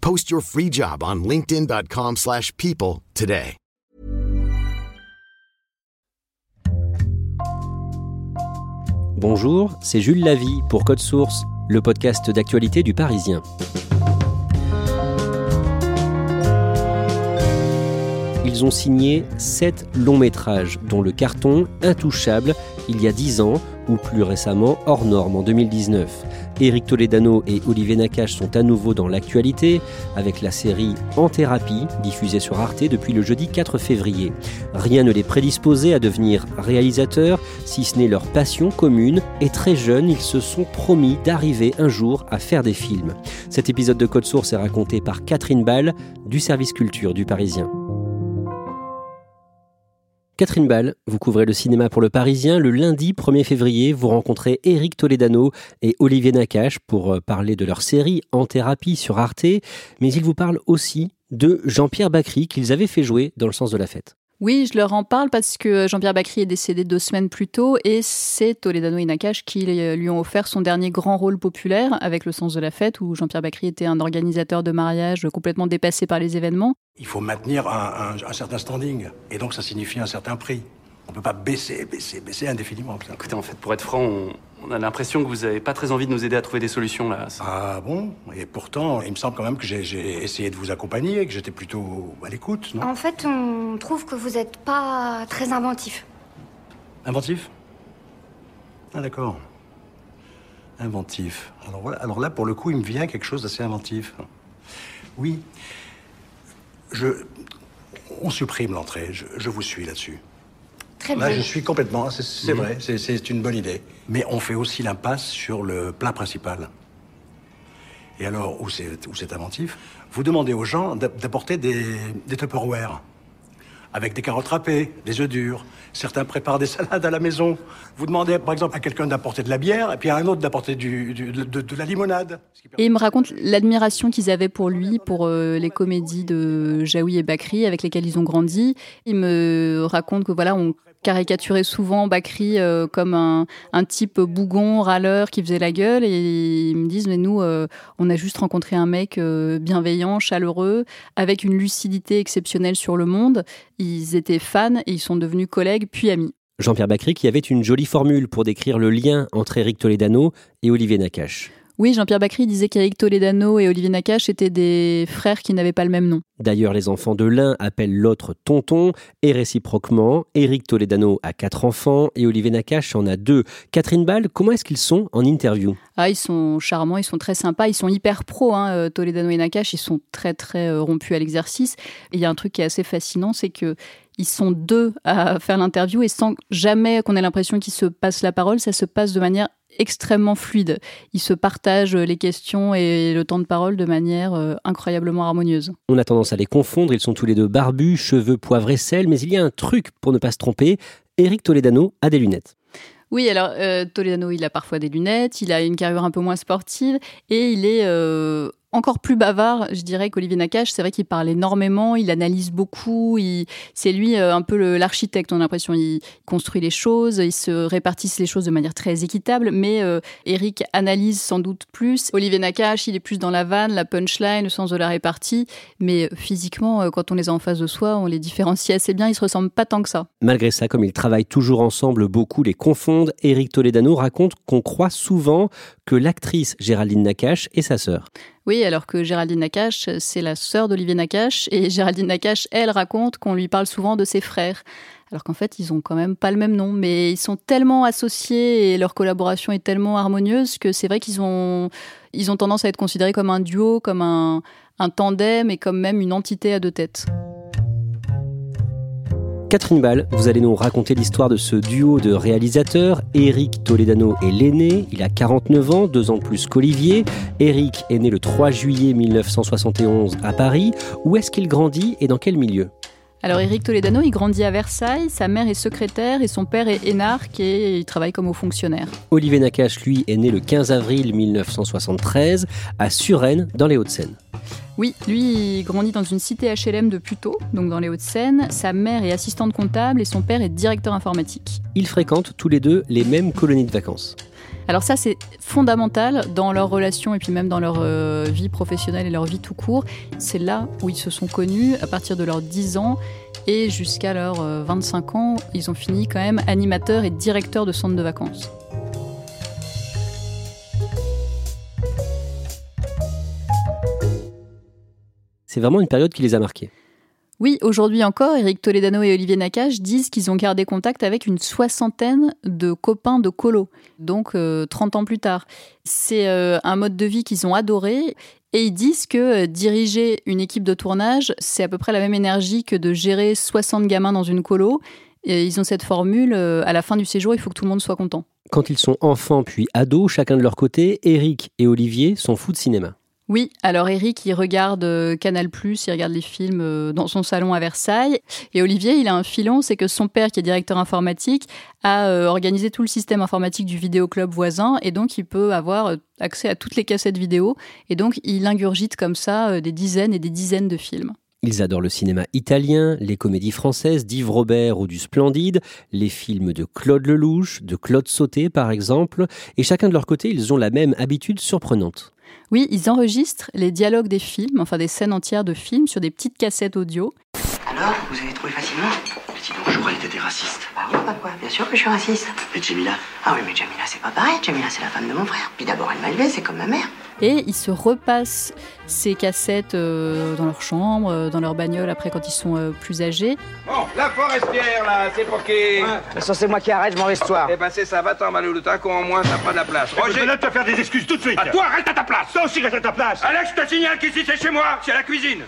Post your free job on linkedin.com/people slash people today. Bonjour, c'est Jules Lavie pour Code Source, le podcast d'actualité du Parisien. Ils ont signé sept longs métrages, dont le carton Intouchable il y a 10 ans, ou plus récemment Hors Norme en 2019. Éric Toledano et Olivier Nakache sont à nouveau dans l'actualité avec la série En thérapie, diffusée sur Arte depuis le jeudi 4 février. Rien ne les prédisposait à devenir réalisateurs, si ce n'est leur passion commune, et très jeunes, ils se sont promis d'arriver un jour à faire des films. Cet épisode de Code Source est raconté par Catherine Ball du service culture du Parisien. Catherine Ball, vous couvrez le cinéma pour le Parisien. Le lundi 1er février, vous rencontrez Éric Toledano et Olivier Nakache pour euh, parler de leur série En thérapie sur Arte. Mais ils vous parlent aussi de Jean-Pierre Bacry qu'ils avaient fait jouer dans le sens de la fête. Oui, je leur en parle parce que Jean-Pierre Bacry est décédé deux semaines plus tôt et c'est Toledano et Nakache qui lui ont offert son dernier grand rôle populaire avec Le sens de la fête où Jean-Pierre Bacry était un organisateur de mariage complètement dépassé par les événements. Il faut maintenir un, un- un certain standing et donc ça signifie un certain prix. On ne peut pas baisser, baisser, baisser indéfiniment. Écoutez, en fait, pour être franc, on, on a l'impression que vous n'avez pas très envie de nous aider à trouver des solutions là. Ah bon? Et pourtant, il me semble quand même que j'ai- j'ai essayé de vous accompagner, que j'étais plutôt à l'écoute, non? En fait, on trouve que vous n'êtes pas très inventif. Inventif? Ah d'accord. Inventif. Alors voilà. Alors là, pour le coup, il me vient quelque chose d'assez inventif. Oui. Je. On supprime l'entrée. Je, je vous suis là-dessus. Très Là, bien. je suis complètement. C'est vrai. c'est- une bonne idée. Mais on fait aussi l'impasse sur le plat principal. Et alors, où c'est où c'est inventif Vous demandez aux gens d'a- d'apporter des, des Tupperware avec des carottes râpées, des œufs durs. Certains préparent des salades à la maison. Vous demandez, par exemple, à quelqu'un d'apporter de la bière et puis à un autre d'apporter du, du- de, la limonade. Et il me raconte l'admiration qu'ils avaient pour lui, pour euh, les comédies de Jaoui et Bakri avec lesquelles ils ont grandi. Il me raconte que voilà, on caricaturait souvent Bakri euh, comme un, un type bougon, râleur qui faisait la gueule. Et ils me disent, mais nous, euh, on a juste rencontré un mec euh, bienveillant, chaleureux, avec une lucidité exceptionnelle sur le monde. Ils étaient fans et ils sont devenus collègues puis amis. Jean-Pierre Bacry qui avait une jolie formule pour décrire le lien entre Éric Toledano et Olivier Nakache. Oui, Jean-Pierre Bacry disait qu'Éric Toledano et Olivier Nakache étaient des frères qui n'avaient pas le même nom. D'ailleurs, les enfants de l'un appellent l'autre tonton, et réciproquement, Éric Toledano a quatre enfants et Olivier Nakache en a deux. Catherine Ball, comment est-ce qu'ils sont en interview? Ah, ils sont charmants, ils sont très sympas, ils sont hyper pros. Hein, euh, Toledano et Nakache, ils sont très très euh, rompus à l'exercice. Il y a un truc qui est assez fascinant, c'est que ils sont deux à faire l'interview et sans jamais qu'on ait l'impression qu'ils se passent la parole, ça se passe de manière extrêmement fluide. Ils se partagent les questions et le temps de parole de manière euh, incroyablement harmonieuse. On a tendance à les confondre, ils sont tous les deux barbus, cheveux, poivre et sel, mais il y a un truc pour ne pas se tromper, Éric Toledano a des lunettes. Oui, alors euh, Toledano, il a parfois des lunettes, il a une carrure un peu moins sportive et il est euh, encore plus bavard, je dirais, qu'Olivier Nakache. C'est vrai qu'il parle énormément, il analyse beaucoup, c'est lui euh, un peu l'architecte, on a l'impression. Il construit les choses, il se répartissent les choses de manière très équitable, mais euh, Eric analyse sans doute plus. Olivier Nakache, il est plus dans la vanne, la punchline, le sens de la répartie, mais physiquement, euh, quand on les a en face de soi, on les différencie assez bien, ils se ressemblent pas tant que ça. Malgré ça, comme ils travaillent toujours ensemble, beaucoup les confondent. Éric Toledano raconte qu'on croit souvent que l'actrice Géraldine Nakache est sa sœur. Oui, alors que Géraldine Nakache, c'est la sœur d'Olivier Nakache, et Géraldine Nakache, elle, raconte qu'on lui parle souvent de ses frères. Alors qu'en fait, ils ont quand même pas le même nom, mais ils sont tellement associés et leur collaboration est tellement harmonieuse que c'est vrai qu'ils ont, ils ont tendance à être considérés comme un duo, comme un tandem et comme même une entité à deux têtes. Catherine Ball, vous allez nous raconter l'histoire de ce duo de réalisateurs. Eric Toledano est l'aîné, il a 49 ans, deux ans de plus qu'Olivier. Eric est né le 3 juillet 1971 à Paris. Où est-ce qu'il grandit et dans quel milieu? Alors Eric Toledano, il grandit à Versailles, sa mère est secrétaire et son père est énarque et il travaille comme haut fonctionnaire. Olivier Nakache, lui, est né le 15 avril 1973 à Suresnes, dans les Hauts-de-Seine. Oui, lui, il grandit dans une cité HLM de Puteaux, donc dans les Hauts-de-Seine. Sa mère est assistante comptable et son père est directeur informatique. Ils fréquentent tous les deux les mêmes colonies de vacances. Alors ça, c'est fondamental dans leur relation et puis même dans leur euh, vie professionnelle et leur vie tout court. C'est là où ils se sont connus à partir de leurs 10 ans et jusqu'à leurs 25 euh, ans, ils ont fini quand même animateurs et directeurs de centres de vacances. C'est vraiment une période qui les a marqués. Oui, aujourd'hui encore, Eric Toledano et Olivier Nakache disent qu'ils ont gardé contact avec une soixantaine de copains de colo, donc 30 euh, ans plus tard. C'est euh, un mode de vie qu'ils ont adoré et ils disent que euh, diriger une équipe de tournage, c'est à peu près la même énergie que de gérer 60 gamins dans une colo. Et ils ont cette formule, à la fin du séjour, il faut que tout le monde soit content. Quand ils sont enfants puis ados, chacun de leur côté, Eric et Olivier sont fous de cinéma. Oui, alors Eric, il regarde euh, Canal+, il regarde les films euh, dans son salon à Versailles. Et Olivier, il a un filon, c'est que son père, qui est directeur informatique, a euh, organisé tout le système informatique du vidéoclub voisin. Et donc, il peut avoir accès à toutes les cassettes vidéo. Et donc, il ingurgite comme ça des dizaines et des dizaines de films. Ils adorent le cinéma italien, les comédies françaises d'Yves Robert ou du Splendide, les films de Claude Lelouch, de Claude Sauté par exemple, et chacun de leur côté, ils ont la même habitude surprenante. Oui, ils enregistrent les dialogues des films, enfin des scènes entières de films, sur des petites cassettes audio. Alors, vous avez trouvé facilement? Mais dis donc, je croyais que t'étais raciste. Ah oui, pas quoi, bien sûr que je suis raciste. Et Jamila Ah oui, mais Jamila, c'est pas pareil. Jamila, c'est la femme de mon frère. Puis d'abord, elle m'a élevé, c'est comme ma mère. Et ils se repassent ces cassettes euh, dans leur chambre, euh, dans leur bagnole, après quand ils sont euh, plus âgés. Bon, la forestière, là, c'est pour qui? Ouais. Ça, c'est moi qui arrête, je m'en vais toi. Eh ben, c'est ça, va-t'en, Maloulou, t'as con en moins, t'as pas de la place. Roger, je vais te faire des excuses tout de suite. À toi, reste à ta place. Toi aussi, reste à ta place. Alex, je te signale qu'ici, c'est chez moi, c'est à la cuisine.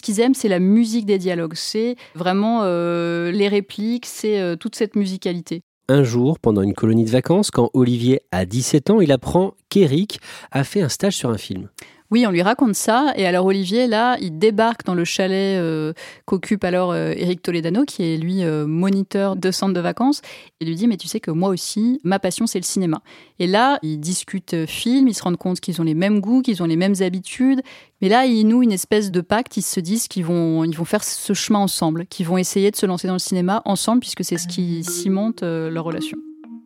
Ce qu'ils aiment, c'est la musique des dialogues, c'est vraiment euh, les répliques, c'est euh, toute cette musicalité. Un jour, pendant une colonie de vacances, quand Olivier a 17 ans, il apprend qu'Eric a fait un stage sur un film. Oui, on lui raconte ça. Et alors Olivier, là, il débarque dans le chalet euh, qu'occupe alors euh, Eric Toledano, qui est lui euh, moniteur de centre de vacances. Il lui dit, mais tu sais que moi aussi, ma passion, c'est le cinéma. Et là, ils discutent film, ils se rendent compte qu'ils ont les mêmes goûts, qu'ils ont les mêmes habitudes. Mais là, ils nouent une espèce de pacte. Ils se disent qu'ils vont, ils vont faire ce chemin ensemble, qu'ils vont essayer de se lancer dans le cinéma ensemble, puisque c'est ce qui cimente leur relation.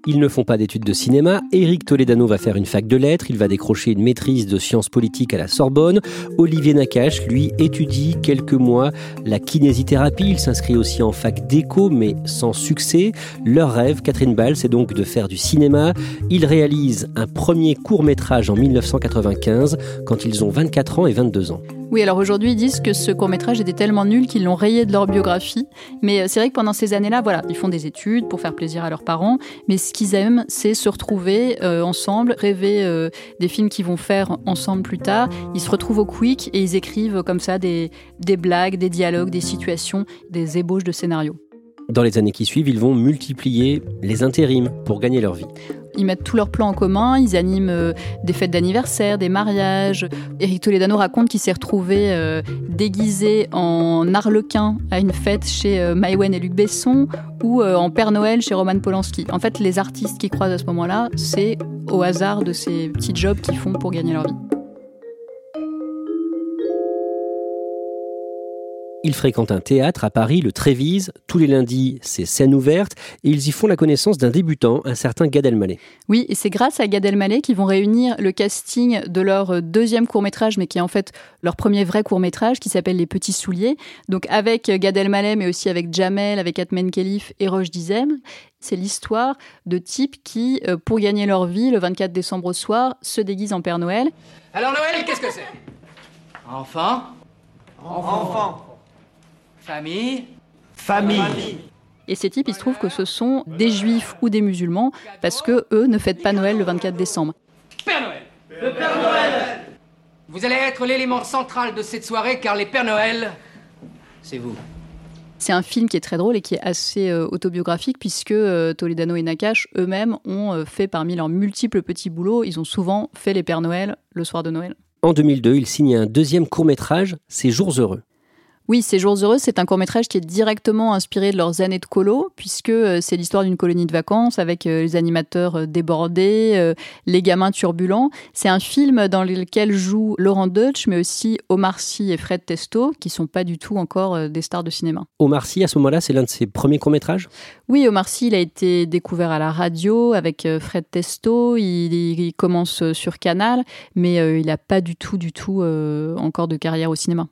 Ils ne font pas d'études de cinéma. Éric Toledano va faire une fac de lettres. Il va décrocher une maîtrise de sciences politiques à la Sorbonne. Olivier Nakache, lui, étudie quelques mois la kinésithérapie. Il s'inscrit aussi en fac d'éco, mais sans succès. Leur rêve, Catherine Ball, c'est donc de faire du cinéma. Ils réalisent un premier court métrage en 1995, quand ils ont 24 ans et 22 ans. Oui, alors aujourd'hui, ils disent que ce court-métrage était tellement nul qu'ils l'ont rayé de leur biographie. Mais euh, c'est vrai que pendant ces années-là, voilà, ils font des études pour faire plaisir à leurs parents. Mais ce qu'ils aiment, c'est se retrouver euh, ensemble, rêver euh, des films qu'ils vont faire ensemble plus tard. Ils se retrouvent au Quick et ils écrivent comme ça des, des blagues, des dialogues, des situations, des ébauches de scénarios. Dans les années qui suivent, ils vont multiplier les intérims pour gagner leur vie. Ils mettent tous leurs plans en commun, ils animent euh, des fêtes d'anniversaire, des mariages. Eric Toledano raconte qu'il s'est retrouvé euh, déguisé en arlequin à une fête chez euh, Maïwen et Luc Besson ou en Père Noël chez Roman Polanski. En fait, les artistes qui croisent à ce moment-là, c'est au hasard de ces petits jobs qu'ils font pour gagner leur vie. Ils fréquentent un théâtre à Paris, le Trévise. Tous les lundis, c'est scène ouverte. Et ils y font la connaissance d'un débutant, un certain Gad Elmaleh. Oui, et c'est grâce à Gad Elmaleh qu'ils vont réunir le casting de leur deuxième court-métrage, mais qui est en fait leur premier vrai court-métrage, qui s'appelle Les Petits Souliers. Donc avec Gad Elmaleh, mais aussi avec Jamel, avec Atmen Khelif et Roche Dizem. C'est l'histoire de types qui, euh, pour gagner leur vie, le 24 décembre au soir, se déguisent en Père Noël. Alors Noël, qu'est-ce que c'est? Enfant? Enfant. Famille Famille. Et ces types, il se trouve que ce sont des juifs ou des musulmans, parce que eux ne fêtent pas Noël le 24 décembre. Père Noël Le Père Noël Vous allez être l'élément central de cette soirée, car les Pères Noël, c'est vous. C'est un film qui est très drôle et qui est assez euh, autobiographique puisque euh, Toledano et Nakash eux-mêmes ont euh, fait parmi leurs multiples petits boulots, ils ont souvent fait les Pères Noël le soir de Noël. En 2002, il signe un deuxième court-métrage, Ces jours heureux. Oui, Ces jours heureux, c'est un court-métrage qui est directement inspiré de leurs années de colo, puisque euh, c'est l'histoire d'une colonie de vacances avec euh, les animateurs euh, débordés, les gamins turbulents. C'est un film dans lequel jouent Laurent Deutsch, mais aussi Omar Sy et Fred Testo, qui sont pas du tout encore des stars de cinéma. Omar Sy, à ce moment-là, c'est l'un de ses premiers courts-métrages? Oui, Omar Sy, il a été découvert à la radio avec Fred Testo. Il, il commence sur Canal, mais il n'a pas du tout, du tout encore de carrière au cinéma.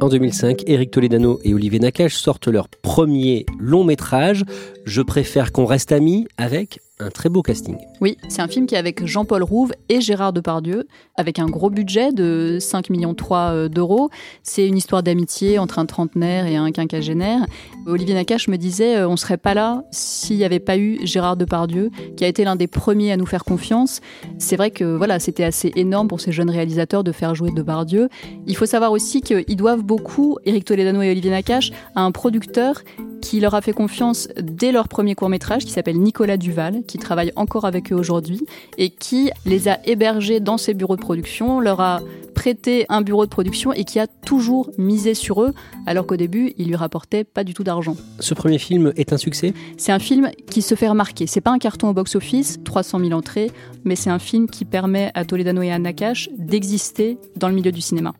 En 2005, Eric Toledano et Olivier Nakache sortent leur premier long métrage, Je préfère qu'on reste amis, avec un très beau casting. Oui, c'est un film qui est avec Jean-Paul Rouve et Gérard Depardieu, avec un gros budget de 5 millions euh, d'euros. C'est une histoire d'amitié entre un trentenaire et un quinquagénaire. Olivier Nakache me disait euh, on serait pas là s'il n'y avait pas eu Gérard Depardieu, qui a été l'un des premiers à nous faire confiance. C'est vrai que voilà, c'était assez énorme pour ces jeunes réalisateurs de faire jouer Depardieu. Il faut savoir aussi qu'ils doivent beaucoup, Eric Toledano et Olivier Nakache, à un producteur qui leur a fait confiance dès leur premier court métrage, qui s'appelle Nicolas Duval, qui travaille encore avec eux aujourd'hui, et qui les a hébergés dans ses bureaux de production, leur a prêté un bureau de production et qui a toujours misé sur eux, alors qu'au début, il lui rapportait pas du tout d'argent. Ce premier film est un succès? C'est un film qui se fait remarquer. C'est pas un carton au box-office, 300 000 entrées, mais c'est un film qui permet à Toledano et à Nakash d'exister dans le milieu du cinéma.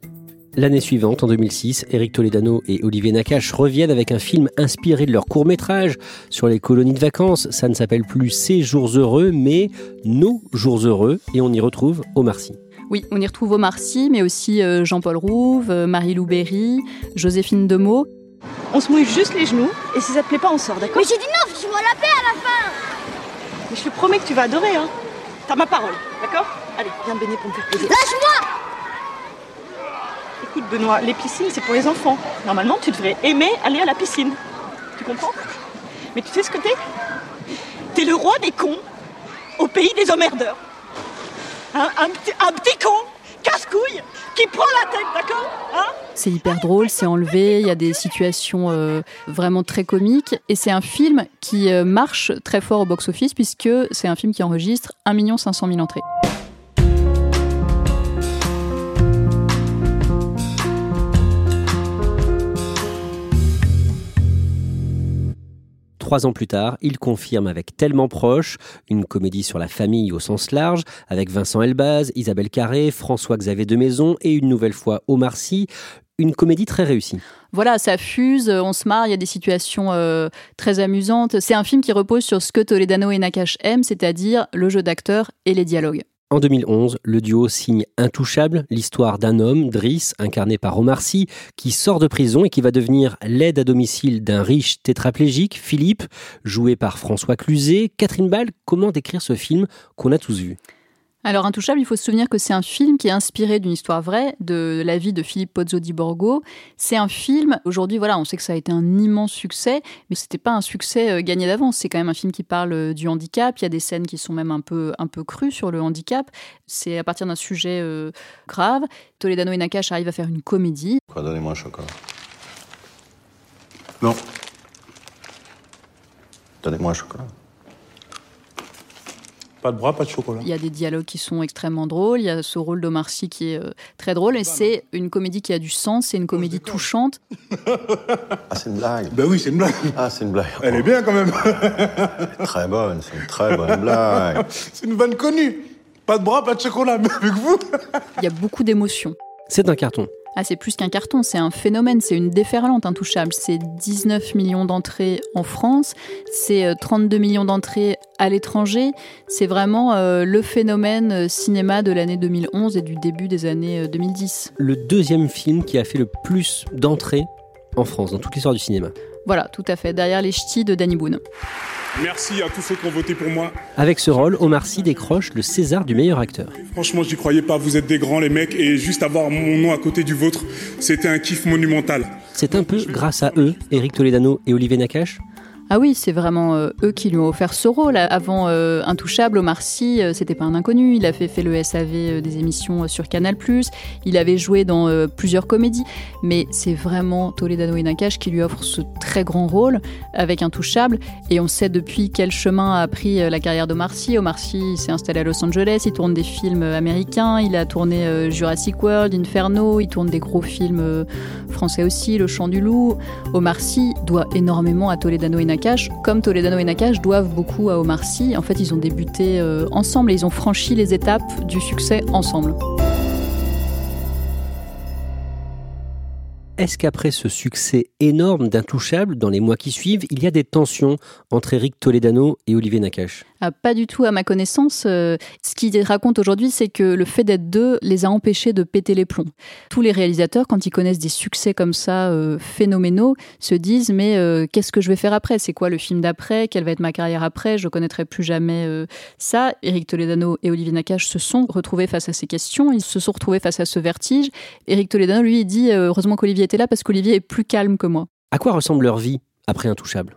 L'année suivante, en 2006, Eric Toledano et Olivier Nakache reviennent avec un film inspiré de leur court-métrage sur les colonies de vacances. Ça ne s'appelle plus Ces jours heureux, mais Nos jours heureux, et on y retrouve Omar Sy. Oui, on y retrouve Omar Sy, mais aussi euh, Jean-Paul Rouve, euh, Marie-Lou Berry, Joséphine Demeaux. On se mouille juste les genoux, et si ça te plaît pas, on sort, d'accord? Mais j'ai dit non, je vois la paix à la fin Mais je te promets que tu vas adorer, hein T'as ma parole, d'accord? Allez, viens me baigner pour me faire plaisir. Lâche-moi Écoute, Benoît, les piscines, c'est pour les enfants. Normalement, tu devrais aimer aller à la piscine. Tu comprends? Mais tu sais ce que t'es? T'es le roi des cons au pays des emmerdeurs. Un, petit con, casse-couille, qui prend la tête, d'accord? Hein? C'est hyper drôle, c'est enlevé, il y a des situations euh, vraiment très comiques. Et c'est un film qui euh, marche très fort au box-office puisque c'est un film qui enregistre 1 500 000 entrées. Trois ans plus tard, il confirme avec Tellement proche, une comédie sur la famille au sens large, avec Vincent Elbaz, Isabelle Carré, François-Xavier de Maison et une nouvelle fois Omar Sy. Une comédie très réussie. Voilà, ça fuse, on se marre, il y a des situations euh, très amusantes. C'est un film qui repose sur ce que Toledano et Nakash aiment, c'est-à-dire le jeu d'acteur et les dialogues. En 2011, le duo signe Intouchable, l'histoire d'un homme, Driss, incarné par Omar Sy, qui sort de prison et qui va devenir l'aide à domicile d'un riche tétraplégique, Philippe, joué par François Cluzet. Catherine Ball, comment décrire ce film qu'on a tous vu? Alors, Intouchable, il faut se souvenir que c'est un film qui est inspiré d'une histoire vraie, de la vie de Philippe Pozzo di Borgo. C'est un film, aujourd'hui, voilà, on sait que ça a été un immense succès, mais c'était pas un succès euh, gagné d'avance. C'est quand même un film qui parle euh, du handicap. Il y a des scènes qui sont même un peu, un peu crues sur le handicap. C'est à partir d'un sujet euh, grave. Toledano et Nakash arrivent à faire une comédie. Quoi, donnez-moi un chocolat. Non. Donnez-moi un chocolat. Pas de bras, pas de chocolat. Il y a des dialogues qui sont extrêmement drôles. Il y a ce rôle d'Omar Sy qui est euh, très drôle. Et c'est une comédie qui a du sens. C'est une comédie touchante. Ah, c'est une blague. Ben oui, c'est une blague. Ah, c'est une blague. Elle est bien quand même. Très bonne, c'est une très bonne blague. c'est une vanne connue. Pas de bras, pas de chocolat, mais avec vous. Il y a beaucoup d'émotions. C'est un carton. Ah, c'est plus qu'un carton, c'est un phénomène, c'est une déferlante intouchable. C'est 19 millions d'entrées en France, c'est 32 euh, millions d'entrées à l'étranger. C'est vraiment euh, le phénomène euh, cinéma de l'année 2011 et du début des années 2010. Le deuxième film qui a fait le plus d'entrées en France, dans toute l'histoire du cinéma. Voilà, tout à fait, derrière les ch'tis de Danny Boone. Merci à tous ceux qui ont voté pour moi. Avec ce rôle, Omar Sy décroche le César du meilleur acteur. Franchement, j'y croyais pas. Vous êtes des grands, les mecs, et juste avoir mon nom à côté du vôtre, c'était un kiff monumental. C'est un peu grâce à eux, Eric Toledano et Olivier Nakache, ah oui, c'est vraiment euh, eux qui lui ont offert ce rôle. Avant euh, Intouchable, Omar Sy, euh, c'était pas un inconnu. Il a fait, le SAV des émissions sur Canal+. Il avait joué dans plusieurs comédies. Mais c'est vraiment Toledano et qui lui offrent ce très grand rôle avec Intouchable. Et on sait depuis quel chemin a pris la carrière d'Omar Sy. Omar Sy s'est installé à Los Angeles. Il tourne des films américains. Il a tourné Jurassic World, Inferno. Il tourne des gros films français aussi, Le Chant du Loup. Omar Sy doit énormément à Toledano et comme Toledano et Nakash, doivent beaucoup à Omar Sy. En fait, ils ont débuté euh, ensemble et ils ont franchi les étapes du succès ensemble. Est-ce qu'après ce succès énorme d'Intouchable, dans les mois qui suivent, il y a des tensions entre Eric Toledano et Olivier Nakache? Ah, Pas du tout à ma connaissance. Euh, ce qu'il raconte aujourd'hui, c'est que le fait d'être deux les a empêchés de péter les plombs. Tous les réalisateurs, quand ils connaissent des succès comme ça, euh, phénoménaux, se disent mais euh, qu'est-ce que je vais faire après? C'est quoi le film d'après? Quelle va être ma carrière après? Je connaîtrai plus jamais ça. Eric Toledano et Olivier Nakache se sont retrouvés face à ces questions. Ils se sont retrouvés face à ce vertige. Eric Toledano, lui, dit heureusement qu'Olivier était là parce qu'Olivier est plus calme que moi. À quoi ressemble leur vie après Intouchable?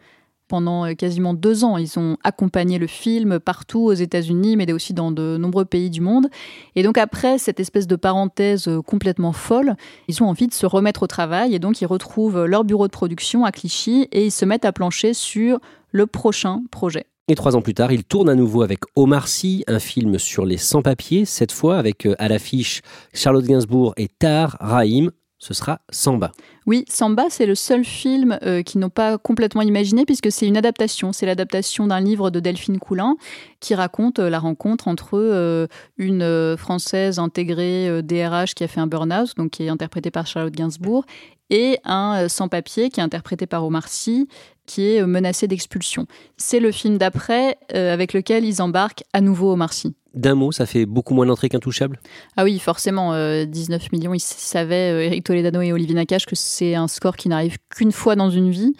Pendant euh, quasiment deux ans. Ils ont accompagné le film partout aux États-Unis, mais aussi dans de nombreux pays du monde. Et donc après cette espèce de parenthèse euh, complètement folle, ils ont envie de se remettre au travail et donc ils retrouvent leur bureau de production à Clichy et ils se mettent à plancher sur le prochain projet. Et trois ans plus tard, ils tournent à nouveau avec Omar Sy, un film sur les sans-papiers, cette fois avec euh, à l'affiche Charlotte Gainsbourg et Tar Rahim, ce sera Samba. Oui, Samba, c'est le seul film euh, qu'ils n'ont pas complètement imaginé puisque c'est une adaptation. C'est l'adaptation d'un livre de Delphine Coulin qui raconte euh, la rencontre entre euh, une Française intégrée DRH qui a fait un burn-out, donc qui est interprétée par Charlotte Gainsbourg, et un sans-papier qui est interprété par Omar Sy qui est menacé d'expulsion. C'est le film d'après avec lequel ils embarquent à nouveau Omar Sy. D'un mot, ça fait beaucoup moins d'entrées qu'Intouchable Ah oui, forcément. 19 euh, millions, ils savaient, euh, Eric Toledano et Olivier Nakache, que c'est un score qui n'arrive qu'une fois dans une vie.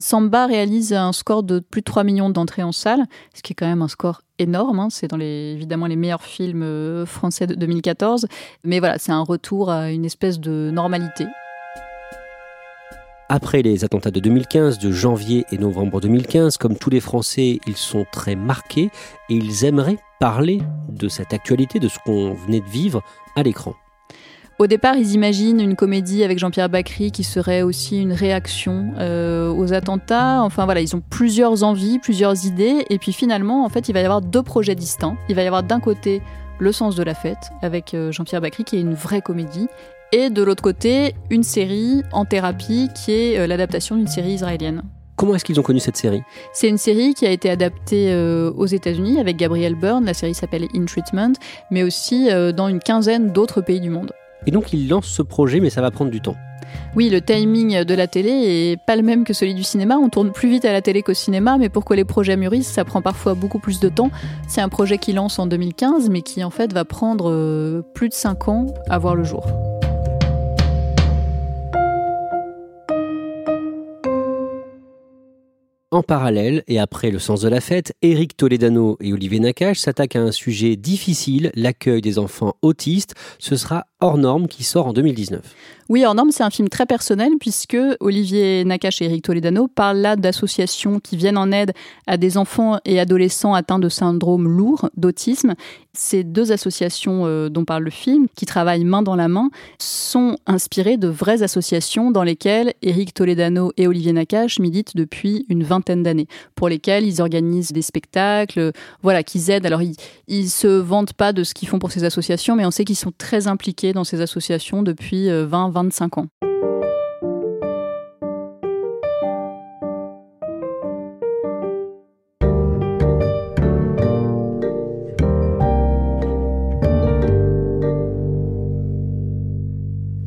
Samba réalise un score de plus de 3 millions d'entrées en salle, ce qui est quand même un score énorme. Hein. C'est dans évidemment les meilleurs films euh, français de 2014. Mais voilà, c'est un retour à une espèce de normalité. Après les attentats de 2015, de janvier et novembre 2015, comme tous les Français, ils sont très marqués et ils aimeraient parler de cette actualité, de ce qu'on venait de vivre à l'écran. Au départ, ils imaginent une comédie avec Jean-Pierre Bacry qui serait aussi une réaction euh, aux attentats. Enfin voilà, ils ont plusieurs envies, plusieurs idées. Et puis finalement, en fait, il va y avoir deux projets distincts. Il va y avoir d'un côté Le sens de la fête avec euh, Jean-Pierre Bacry qui est une vraie comédie. Et de l'autre côté, une série en thérapie qui est euh, l'adaptation d'une série israélienne. Comment est-ce qu'ils ont connu cette série? C'est une série qui a été adaptée euh, aux États-Unis avec Gabriel Byrne. La série s'appelle In Treatment, mais aussi euh, dans une quinzaine d'autres pays du monde. Et donc ils lancent ce projet, mais ça va prendre du temps. Oui, le timing de la télé est pas le même que celui du cinéma. On tourne plus vite à la télé qu'au cinéma, mais pour que les projets mûrissent, ça prend parfois beaucoup plus de temps. C'est un projet qui lance en 2015, mais qui en fait va prendre euh, plus de 5 ans à voir le jour. En parallèle, et après le sens de la fête, Eric Toledano et Olivier Nakache s'attaquent à un sujet difficile, l'accueil des enfants autistes. Ce sera Hors Norme qui sort en 2019. Oui, En Norme, c'est un film très personnel puisque Olivier Nakache et Eric Toledano parlent là d'associations qui viennent en aide à des enfants et adolescents atteints de syndrome lourd d'autisme. Ces deux associations euh, dont parle le film, qui travaillent main dans la main, sont inspirées de vraies associations dans lesquelles Eric Toledano et Olivier Nakache militent depuis une vingtaine d'années, pour lesquelles ils organisent des spectacles, voilà, qu'ils aident. Alors, ils, ils se vantent pas de ce qu'ils font pour ces associations, mais on sait qu'ils sont très impliqués dans ces associations depuis euh, 20, 20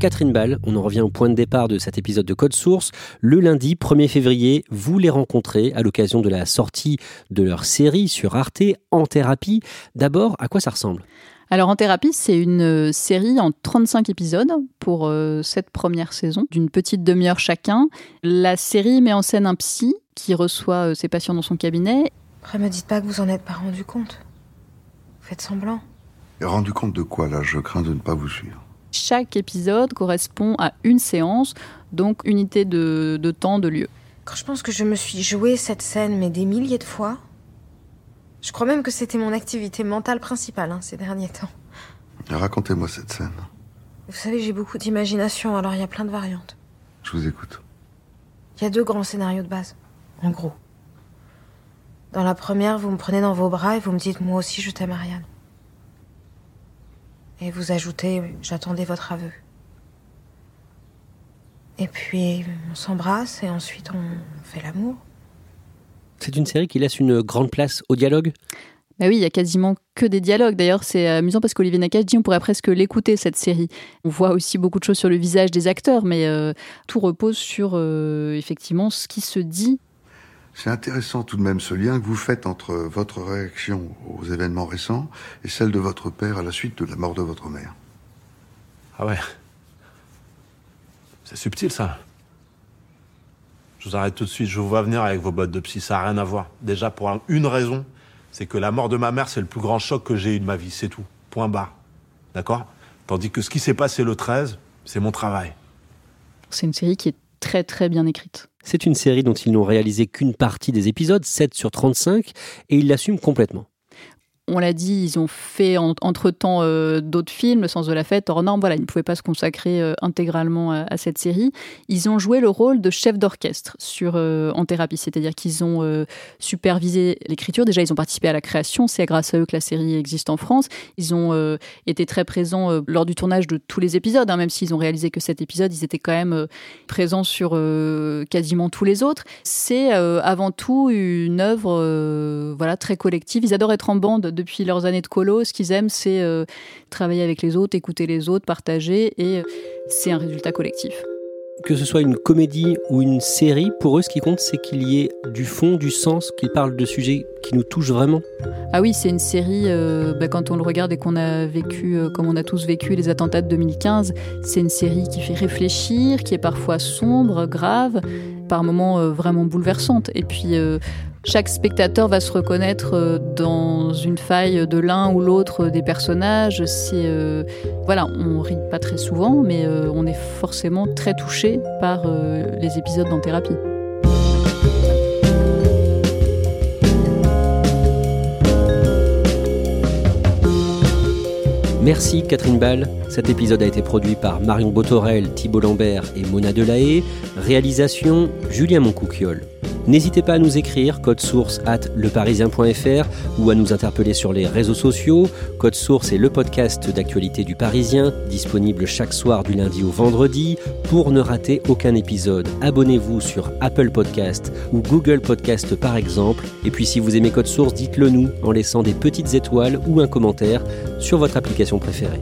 Catherine Ball. On en revient au point de départ de cet épisode de Code Source. Le lundi 1er février, vous les rencontrez à l'occasion de la sortie de leur série sur Arte en thérapie. D'abord, à quoi ça ressemble? Alors En thérapie, c'est une euh, série en 35 épisodes pour euh, cette première saison, d'une petite demi-heure chacun. La série met en scène un psy qui reçoit euh, ses patients dans son cabinet. Après, me dites pas que vous en êtes pas rendu compte. Vous faites semblant. Et rendu compte de quoi là? Je crains de ne pas vous suivre. Chaque épisode correspond à une séance, donc unité de, de temps, de lieu. Quand je pense que je me suis joué cette scène, mais des milliers de fois, je crois même que c'était mon activité mentale principale hein, ces derniers temps. Racontez-moi cette scène. Vous savez, j'ai beaucoup d'imagination, alors il y a plein de variantes. Je vous écoute. Il y a deux grands scénarios de base, en gros. Dans la première, vous me prenez dans vos bras et vous me dites moi aussi je t'aime, Ariane. Et vous ajoutez j'attendais votre aveu. Et puis on s'embrasse et ensuite on fait l'amour. C'est une série qui laisse une grande place au dialogue bah oui, il y a quasiment que des dialogues. D'ailleurs, c'est amusant parce qu'Olivier Nakache dit on pourrait presque l'écouter cette série. On voit aussi beaucoup de choses sur le visage des acteurs, mais euh, tout repose sur euh, effectivement ce qui se dit. C'est intéressant tout de même ce lien que vous faites entre votre réaction aux événements récents et celle de votre père à la suite de la mort de votre mère. Ah ouais. C'est subtil ça. Je vous arrête tout de suite, je vous vois venir avec vos bottes de psy, ça n'a rien à voir. Déjà pour une raison, c'est que la mort de ma mère, c'est le plus grand choc que j'ai eu de ma vie, c'est tout. Point barre. D'accord? Tandis que ce qui s'est passé le 13, c'est mon travail. C'est une série qui est très très bien écrite. C'est une série dont ils n'ont réalisé qu'une partie des épisodes, 7 sur 35, et ils l'assument complètement on l'a dit, ils ont fait entre-temps euh, d'autres films, Le sens de la fête, hors norme, ils ne pouvaient pas se consacrer euh, intégralement à, cette série. Ils ont joué le rôle de chef d'orchestre sur euh, En thérapie, c'est-à-dire qu'ils ont supervisé l'écriture. Déjà, ils ont participé à la création, c'est grâce à eux que la série existe en France. Ils ont été très présents lors du tournage de tous les épisodes, hein, même s'ils ont réalisé que cet épisode, ils étaient quand même présents sur quasiment tous les autres. C'est avant tout une œuvre très collective. Ils adorent être en bande depuis leurs années de colo, ce qu'ils aiment, c'est euh, travailler avec les autres, écouter les autres, partager, et euh, c'est un résultat collectif. Que ce soit une comédie ou une série, pour eux, ce qui compte, c'est qu'il y ait du fond, du sens, qu'ils parlent de sujets qui nous touchent vraiment. Ah oui, c'est une série, euh, bah, quand on le regarde et qu'on a vécu, comme on a tous vécu, les attentats de 2015, c'est une série qui fait réfléchir, qui est parfois sombre, grave, par moments vraiment bouleversante. Et puis, chaque spectateur va se reconnaître euh, dans une faille de l'un ou l'autre des personnages. C'est euh, voilà, on rit pas très souvent, mais euh, on est forcément très touché par les épisodes en thérapie. Merci Catherine Ball. Cet épisode a été produit par Marion Botorel, Thibault Lambert et Mona Delahaye. Réalisation Julien Moncouquiole. N'hésitez pas à nous écrire code source at leparisien.fr ou à nous interpeller sur les réseaux sociaux. Code source est le podcast d'actualité du Parisien, disponible chaque soir du lundi au vendredi. Pour ne rater aucun épisode, abonnez-vous sur Apple Podcast ou Google Podcast par exemple. Et puis si vous aimez Code source, dites-le nous en laissant des petites étoiles ou un commentaire sur votre application préférée.